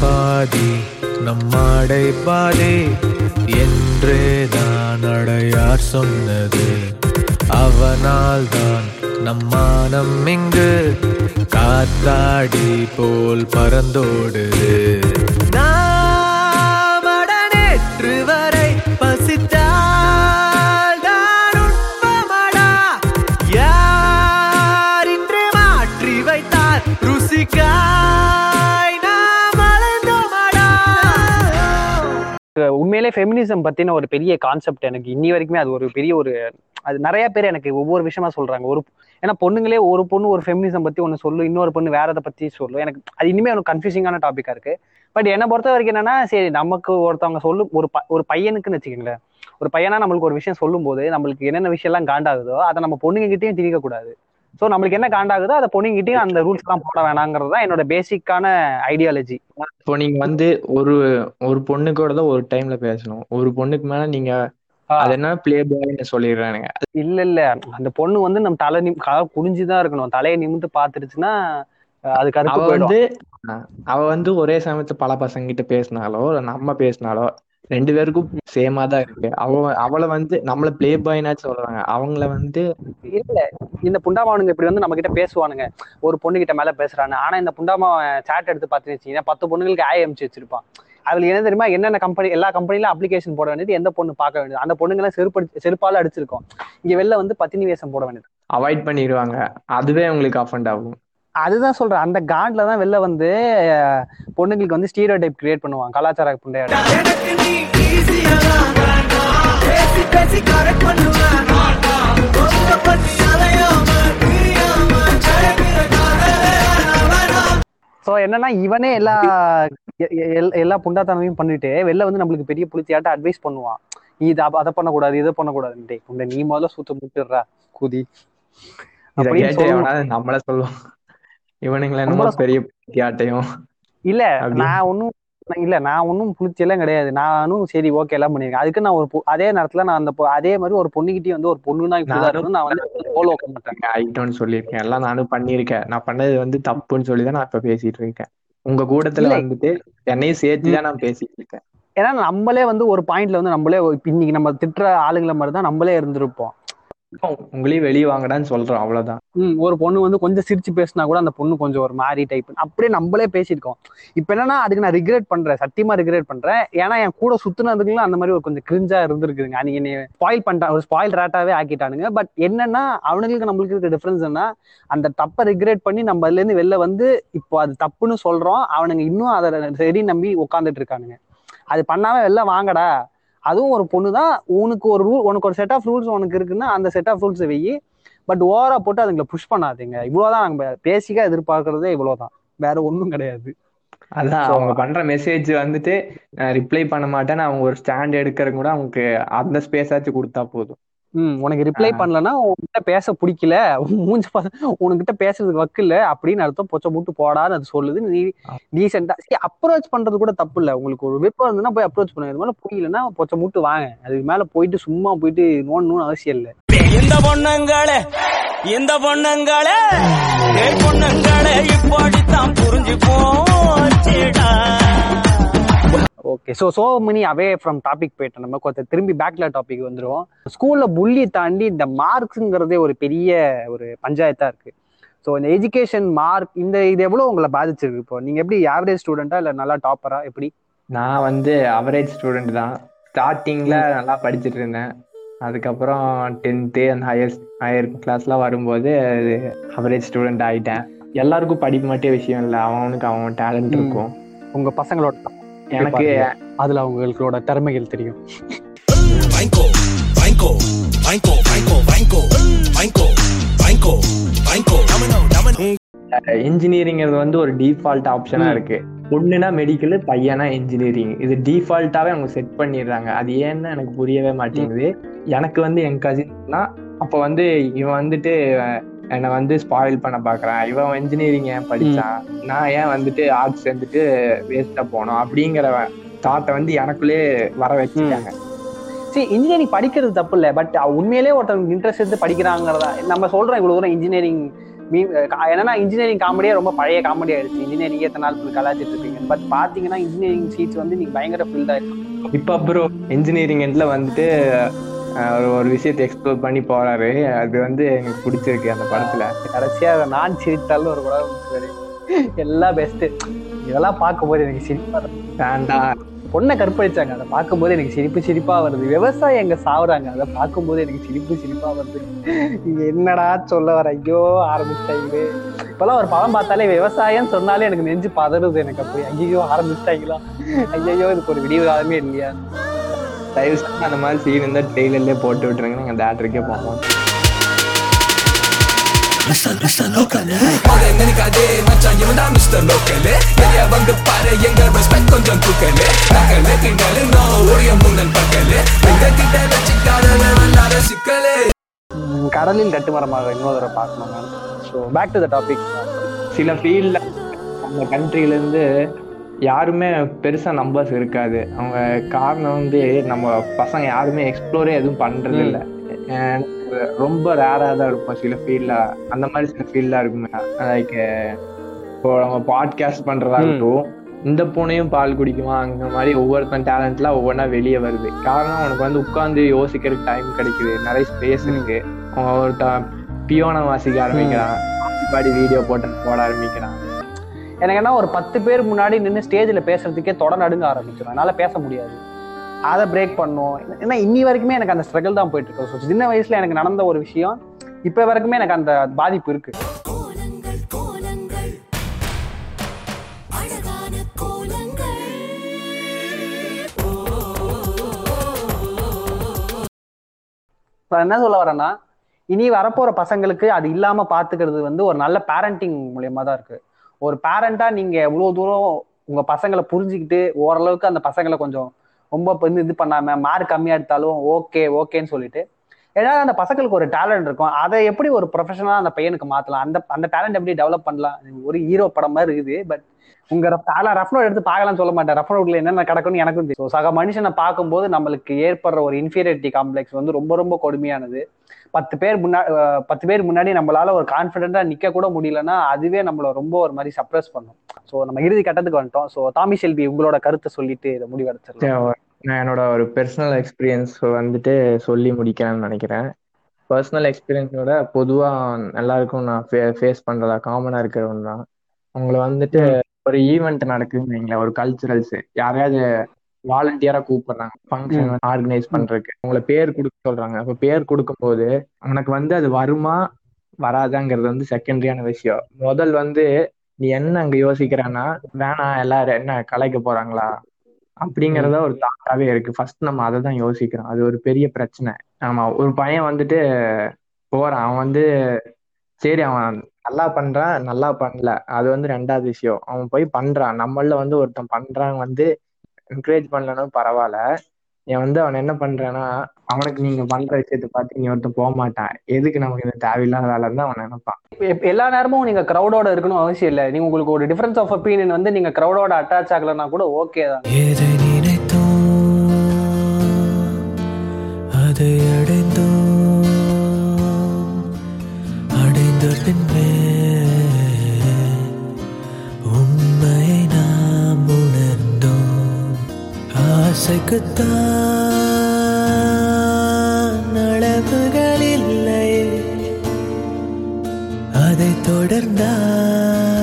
பாதி நம்மாடை பாதி. என்றே தான் அடையார் சொன்னது. அவனால் தான் நம்மானம் இங்கு. காத்தாடி போல் பறந்தோடுது. உண்மையிலே ஃபெமினிசம் பத்தின ஒரு பெரிய கான்செப்ட் எனக்கு இன்னி வரைக்குமே அது ஒரு பெரிய ஒரு அது நிறைய பேர் எனக்கு ஒவ்வொரு விஷயமா சொல்றாங்க. ஒரு ஏன்னா பொண்ணுங்களே ஒரு பொண்ணு ஒரு ஃபெமினிசம் பத்தி ஒன்று சொல்லு இன்னொரு பொண்ணு வேற அதை பத்தி சொல்லும் எனக்கு அது இனிமே எனக்கு கன்ஃபியூசிங்கான டாபிக்கா இருக்கு. பட் என்னை பொறுத்த வரைக்கும் என்னன்னா சரி நமக்கு ஒருத்தவங்க சொல்லும் ஒரு ப- ஒரு பையனுக்குன்னு வச்சுக்கோங்களேன். ஒரு பையனா நம்மளுக்கு ஒரு விஷயம் சொல்லும் போது நம்மளுக்கு என்னென்ன விஷயம் எல்லாம் காண்டாகுதோ அதை நம்ம பொண்ணுங்க கிட்டேயும் திணிக்க கூடாது. ஸோ நம்மளுக்கு என்ன காண்டாகுதோ அதை பொண்ணுங்கிட்டயும் அந்த ரூல்ஸ் எல்லாம் போட வேணாங்கிறது தான் என்னோட பேசிக்கான ஐடியாலஜி இப்போ நீங்க வந்து ஒரு ஒரு பொண்ணு கூட தான் ஒரு டைம்ல பேசணும். ஒரு பொண்ணுக்கு மேல நீங்க அது என்ன பிளே பாய்னு சொல்லிடுறானுங்க. இல்ல இல்ல. அந்த பொண்ணு வந்து நம்ம தலை நிம் கால குனிஞ்சுதான் இருக்கணும். தலையை நிமிந்து பாத்துருச்சுன்னா அது கருத்து அவ வந்து அவ வந்து ஒரே சமயத்துல பல பசங்க கிட்ட பேசினாலோ நம்ம பேசினாலோ ரெண்டு பேருக்கும் சேமா தான் இருக்கு. அவ அவளை வந்து நம்மள பிளே பாய்னாச்சும் சொல்றாங்க. அவங்கள வந்து இல்ல இந்த புண்டாமாவனுங்க இப்படி வந்து நம்ம கிட்ட பேசுவானுங்க. ஒரு பொண்ணு கிட்ட மேல பேசுறானு. ஆனா இந்த புண்டாமா சாட் எடுத்து பாத்து வச்சீங்கன்னா பத்து பொண்ணுங்களுக்கு ஆய் அமிச்சு வச்சிருப்பான். அதுல என்ன தெரியுமா? என்னென்ன கம்பெனி எல்லா கம்பெனில அப்ளிகேஷன் போட வேண்டியது எந்த பொண்ணு பார்க்க வேண்டியது. அந்த பொண்ணுங்க செருப்பு செருப்பால அடிச்சிருக்கோம். இங்க வெளில வந்து பத்தினி வேஷம் போட வேண்டியது. அவாய்ட் பண்ணிடுவாங்க. அதுவே அவங்களுக்கு அஃபண்ட் ஆகும். அதுதான் சொல்றேன். அந்த காண்ட்ல தான் வெளில வந்து பொண்ணுங்களுக்கு வந்து ஸ்டீரியோ டைப் கிரியேட் பண்ணுவாங்க. கலாச்சார புண்டையாட. ஸோ என்னன்னா இவனே எல்லா எல்லா புண்டாத்தனமையும் பண்ணிட்டு வெளில வந்து நம்மளுக்கு பெரிய புளித்தியாட்ட அட்வைஸ் பண்ணுவான். இது அதை பண்ணக்கூடாது இதை பண்ணக்கூடாதுன்ட்டு உன்னை நீ முதல்ல சுத்த முட்டுறா குதி. நம்மள சொல்லுவோம் இவனுங்களை என்னமோ பெரிய ஆட்டையும் இல்ல நான் ஒன்னும் இல்ல நான் ஒன்னும் புளிச்சி எல்லாம் கிடையாது. நானும் சரி ஓகே எல்லாம் பண்ணிருக்கேன் அதுக்கு நான் ஒரு அதே நேரத்துல நான் அந்த அதே மாதிரி ஒரு பொண்ணுகிட்டயும் வந்து ஒரு பொண்ணு தான் இப்படிதான் நான் வந்து ஃபாலோ பண்ண மாட்டேன் ஆயிட்டோம்னு சொல்லியிருக்கேன். எல்லாம் நானும் பண்ணியிருக்கேன். நான் பண்ணது வந்து தப்புன்னு சொல்லி தான் நான் இப்ப பேசிட்டு இருக்கேன். உங்க கூடத்துல. வந்துட்டு என்னையும் சேர்த்து தான் நான் பேசிட்டு இருக்கேன். ஏன்னா நம்மளே வந்து ஒரு பாயிண்ட்ல வந்து நம்மளே இன்னைக்கு நம்ம திட்டுற ஆளுங்களை மாதிரி தான் நம்மளே இருந்திருப்போம். உங்களையும் வெளியே வாங்கடான்னு சொல்றோம் அவ்வளவுதான். ம், ஒரு பொண்ணு வந்து கொஞ்சம் சிரிச்சு பேசினா கூட அந்த பொண்ணு கொஞ்சம் ஒரு மாதிரி டைப் அப்படியே நம்மளே பேசியிருக்கோம். இப்போ என்னன்னா அதுக்கு நான் ரிக்ரெட் பண்றேன் சத்தியமா ரிக்ரெட் பண்றேன். ஏன்னா என் கூட சுத்தினதுக்குலாம் அந்த மாதிரி ஒரு கொஞ்சம் கிரிஞ்சா இருந்திருக்குதுங்க. நீங்க நீ ஸ்பாயில் பண்ணிட்டான் ஒரு ஸ்பாயில் ரேட்டாவே ஆக்கிட்டானுங்க. பட் என்னன்னா அவனுங்களுக்கு நம்மளுக்கு இருக்க டிஃபரன்ஸ் என்ன அந்த தப்பை ரிக்ரெட் பண்ணி நம்ம அதுல இருந்து வெளில வந்து இப்போ அது தப்புன்னு சொல்றோம். அவனுங்க இன்னும் அதை சரி நம்பி உட்காந்துட்டு இருக்கானுங்க. அது பண்ணாம வெளில வாங்கடா. அதுவும் ஒரு பொண்ணு தான் உனக்கு ஒரு ரூல் உனக்கு ஒரு செட் ஆஃப் ரூல்ஸ் உனக்கு இருக்குன்னா அந்த செட் ஆஃப் ரூல்ஸ் வெயி பட் ஓவரா போட்டு அதுங்களை புஷ் பண்ணாதீங்க. இவ்வளவுதான் நம்ம பேசிக்கா எதிர்பார்க்கறதே இவ்வளவுதான். வேற ஒண்ணும் கிடையாது. அதான் அவங்க பண்ற மெசேஜ் வந்துட்டு ரிப்ளை பண்ண மாட்டேன்னு அவங்க ஒரு ஸ்டாண்ட் எடுக்கிறது கூட அவங்களுக்கு அந்த ஸ்பேஸ் ஆச்சும் கொடுத்தா போதும். ம் உனக்கு ரிப்ளை. பண்ணலன்னா உன்கிட்ட பேச பிடிக்கல. மூஞ்ச பார்த்து உனக்கிட்ட பேசுறதுக்கு வக்கில்ல அப்படின்னு அர்த்தம். பொச்ச போட்டு போடான்னு அது சொல்லுது. நீ டீசெண்டா சரி அப்ரோச் பண்றது கூட தப்பு இல்ல. உங்களுக்கு ஒரு விருப்பம் இருந்ததுன்னா போய் அப்ரோச் பண்ணுங்க. இது மேல புரியலன்னா பொச்ச மூட்டு வாங்க. அதுக்கு மேல போயிட்டு சும்மா போயிட்டு நோண்டணும்னு அவசியம் இல்லை. இந்த பொண்ணுங்களே இந்த பொண்ணுங்களே பொண்ணுங்களே இப்படித்தான் புரிஞ்சு போச்சுடா okay so so many away from topic போயிட்டோம். நம்ம கொஞ்சம் திரும்பி பேக்ல டாபிக் வந்துரும் ஸ்கூல்ல புள்ளி தாண்டி இந்த மார்க்ஸுங்கிறதே ஒரு பெரிய ஒரு பஞ்சாயத்தா இருக்கு. ஸோ இந்த எஜுகேஷன் மார்க் இந்த இது எவ்வளவு உங்களை பாதிச்சிருக்கு இப்போ? நீங்க எப்படி ஆவரேஜ் ஸ்டூடெண்டா இல்ல நல்லா டாப்பரா எப்படி? நான் வந்து அவரேஜ் ஸ்டூடெண்ட் தான். ஸ்டார்டிங்ல நல்லா படிச்சுட்டு இருந்தேன். அதுக்கப்புறம் டென்த்து அந்த ஹையர் ஹையர் கிளாஸ்லாம் வரும்போது அவரேஜ் ஸ்டூடெண்ட் ஆயிட்டேன். எல்லாருக்கும் படிப்பு மட்டும் விஷயம் இல்லை. அவனுக்கு அவன் டேலண்ட். இருக்கும். உங்க பசங்களோட எனக்கு அதுல அவங்களோட திறமைகள் தெரியும். வாங்கிக்கோ வாங்கிக்கோ வாங்கிக்கோ வாங்கிக்கோ வாங்கிக்கோ வாங்கிக்கோ வாங்கிக்கோ இன்ஜினியரிங்கிறது வந்து ஒரு டிஃபால்ட் ஆப்ஷனா இருக்கு. பொண்ணுனா மெடிக்கல் பையனா இன்ஜினியரிங் இது டிஃபால்ட்டாவே அவங்க செட் பண்ணிடுறாங்க. அது ஏன்னு எனக்கு புரியவே மாட்டேங்குது. எனக்கு வந்து என் கசின்னா அப்ப வந்து இவன் வந்துட்டு என்னை வந்து ஸ்பாயில் பண்ண பாக்குறான். இவன் இன்ஜினியரிங் ஏன் படிச்சான் நான் ஏன் வந்துட்டு ஆர்ட்ஸ் சேர்ந்துட்டு வேஸ்டா போனோம்? அப்படிங்கிற தாட்டை வந்து எனக்குள்ளே வர வச்சுட்டாங்க. சரி இன்ஜினியரிங் படிக்கிறது தப்பு இல்லை. பட் உண்மையிலே ஒருத்தவங்க இன்ட்ரெஸ்ட் எடுத்து படிக்கிறாங்கிறதா. நம்ம சொல்றோம் இவ்வளவு தூரம் இன்ஜினியரிங் மீ என்னன்னா இன்ஜினியரிங் காமெடியே ரொம்ப பழைய காமெடி ஆயிடுச்சு. இன்ஜினியரிங் எத்தனை நாள் ஃபுல் கலாச்சிட்டு இருப்பீங்க பட் பாத்தீங்கன்னா இன்ஜினியரிங் சீட்ஸ் வந்து நீங்க பயங்கர ஃபில்ட் ஆயிருக்கும் இப்ப அப்புறம் இன்ஜினியரிங் எண்ட்ல வந்துட்டு ஒரு ஒரு விஷயத்தை எக்ஸ்ப்ளோர் பண்ணி போறாரு. அது வந்து எனக்கு பிடிச்சிருக்கு அந்த படத்துல. கடைசியா நான் சிரித்தாலும் ஒரு படம். எல்லாம் பெஸ்ட் இதெல்லாம் பார்க்கும்போது எனக்கு சிரிப்பா பொண்ணை கற்பழிச்சாங்க. அதை பார்க்கும்போது எனக்கு சிரிப்பு சிரிப்பா வருது. விவசாயம் எங்க சாவுறாங்க. அதை பார்க்கும்போது எனக்கு சிரிப்பு சிரிப்பா வருது. நீங்க என்னடா சொல்ல வர? ஐயோ ஆரம்பிச்சிட்டாங்க இப்பெல்லாம் ஒரு படம் பார்த்தாலே விவசாயம் சொன்னாலே எனக்கு நெஞ்சு பதறுது எனக்கு அப்படி ஐயோ ஆரம்பிச்சிட்டாங்களா? ஐயோ இதுக்கு ஒரு விடிவு காலமே இல்லையா? தயவு செஞ்சு அந்த மாதிரி சீன் இருந்தா ட்ரெயிலர்லயே போட்டு விட்டுருங்க. நாங்க தேட்டருக்கே போவோம் அவன் நினைக்காதே மச்சான் இவன் தான் மிஸ்டர் லோக்கலு வந்து பாரு எங்க ரெஸ்பெக்ட் கொஞ்சம் தூக்கலு. நக்கலு கிண்டலு நான் ஒழிய முன்னன் பக்கலு எங்க கிட்ட வச்சுக்காத விளாட சிக்கலு. கடலில் கட்டுமரமாக இன்னொரு பார்க்கணும் so back to the topic சில ஃபீல்ட்ல அந்த கண்ட்ரில இருந்து யாருமே பெருசா நம்பர்ஸ் இருக்காது. அவங்க காரணம் வந்து நம்ம பசங்க யாருமே எக்ஸ்ப்ளோரே எதுவும் பண்றது இல்ல. And ரொம்ப ரேரா தான் இருக்கும் சில ஃபீல்ட்ல அந்த மாதிரி சில ஃபீல்ட்லாம் இருக்குமே. லைக் இப்போ நம்ம பாட்காஸ்ட் பண்றதாகட்டும் இந்த பூனையும் பால் குடிக்குமா? அந்த மாதிரி ஒவ்வொருத்தன் டேலண்ட்லாம் ஒவ்வொன்றா வெளியே வருது. காரணம் அவனுக்கு வந்து உட்காந்து யோசிக்கிறதுக்கு டைம் கிடைக்குது. நிறைய ஸ்பேஸ் இருக்கு. ஒருத்தன் பியோனை வாசிக்க ஆரம்பிக்கிறான். பாடி வீடியோ போட்டு போட ஆரம்பிக்கிறான். எனக்கு என்ன ஒரு பத்து பேர் முன்னாடி நின்று ஸ்டேஜில் பேசுறதுக்கே தொட நடுங்க ஆரம்பிச்சிடும் என்னால் பேச முடியாது. அதை பிரேக் பண்ணும். ஏன்னா இன்னி வரைக்குமே எனக்கு அந்த ஸ்ட்ரகிள் தான் போயிட்டு இருக்கு. சின்ன வயசுல எனக்கு நடந்த ஒரு விஷயம் இப்போ வரைக்குமே எனக்கு அந்த பாதிப்பு இருக்கு. என்ன சொல்ல வரேன்னா இனி வரப்போற பசங்களுக்கு அது இல்லாம பாத்துக்கிறது வந்து ஒரு நல்ல பேரண்டிங் மூலியமா தான் இருக்கு. ஒரு பேரண்டா நீங்க எவ்வளவு தூரம் உங்க பசங்களை புரிஞ்சுக்கிட்டு ஓரளவுக்கு அந்த பசங்களை கொஞ்சம் ரொம்ப இது பண்ணாம மார்க் கம்மியா எடுத்தாலும் ஓகே ஓகேன்னு சொல்லிட்டு ஏன்னா அந்த பசங்களுக்கு ஒரு டேலண்ட் இருக்கும். அதை எப்படி ஒரு ப்ரொஃபஷனலாக அந்த பையனுக்கு மாத்தலாம்? அந்த அந்த டேலண்ட் எப்படி டெவலப் பண்ணலாம்? ஒரு ஹீரோ படம் மாதிரி இருக்குது. பட் உங்க ரஃப் நோட் எடுத்து பார்க்கலாம்னு சொல்ல மாட்டேன். ரஃப் நோட்ல என்னென்ன கிடக்குன்னு எனக்கும் தெரியும். சக மனுஷனை பார்க்கும்போது நம்மளுக்கு ஏற்படுற ஒரு இன்ஃபீரியாரிட்டி காம்ப்ளெக்ஸ் வந்து ரொம்ப ரொம்ப கொடுமையானது. பத்து பேர் முன்னாடி பத்து பேர் முன்னாடி நம்மளால ஒரு கான்ஃபிடென்ட்டா நிக்க கூட முடியலன்னா அதுவே நம்மள ரொம்ப ஒரு மாதிரி சப்ரஸ் பண்ணும். ஸோ நம்ம இறுதி கட்டத்துக்கு வந்துட்டோம். ஸோ தாமி செல்வி உங்களோட கருத்தை சொல்லிட்டு இதை முடிவடைச்சிடலாம். நான் என்னோட ஒரு பர்சனல் எக்ஸ்பீரியன்ஸ் வந்துட்டு சொல்லி முடிக்கிறேன்னு நினைக்கிறேன். பர்சனல் எக்ஸ்பீரியன்ஸோட பொதுவா எல்லாருக்கும் நான் ஃபேஸ் பண்றதா காமனா இருக்கிறவங்க தான். அவங்கள வந்துட்டு ஒரு ஈவெண்ட் நடக்குதுன்னு வைங்களேன் ஒரு கல்ச்சுரல்ஸ் யாரையாவது வாலண்டியரா கூப்பிடுறாங்க ஃபங்க்ஷன் ஆர்கனைஸ் பண்றதுக்கு. உங்களை பேர் கொடுக்க சொல்றாங்க. அப்ப பேர் கொடுக்கும்போது உனக்கு வந்து அது வருமா வராதாங்கிறது வந்து செகண்டரியான விஷயம். முதல் வந்து நீ என்ன அங்க யோசிக்கிறன்னா வேணாம் எல்லாரும் என்ன கலைக்க போறாங்களா? அப்படிங்கறத ஒரு தாட்டாவே இருக்கு. ஃபர்ஸ்ட் நம்ம அதை தான் யோசிக்கிறோம். அது ஒரு பெரிய பிரச்சனை. ஆமா ஒரு பையன் வந்துட்டு போறான். அவன் வந்து சரி அவன் நல்லா பண்றான் நல்லா பண்ணல. அது வந்து ரெண்டாவது விஷயம். அவன் போய் பண்றான். நம்மள வந்து ஒருத்தன் பண்றான் வந்து என்கரேஜ் பண்ணலனும் பரவாயில்ல. என் வந்து அவன் என்ன பண்றான்னா அவனுக்கு நீங்க பண்ற விஷயத்த பார்த்து நீ ஒருத்தன் போக மாட்டான். எதுக்கு நமக்கு இந்த தேவையில்லாத வேலை தான் அவன் நினைப்பான். எல்லா நேரமும் நீங்க கிரௌடோட இருக்கணும் அவசியம் இல்லை. நீங்க உங்களுக்கு ஒரு டிஃபரன்ஸ் ஆஃப் ஒப்பீனியன் வந்து நீங்க கிரௌடோட அட்டாச் ஆகலைன்னா கூட ஓகே தான். அதை அடைந்தோம். அடைந்த பின்னே உண்மையை நாம் உணர்ந்தோம். ஆசைக்குத்தான் அதை தொடர்ந்தால்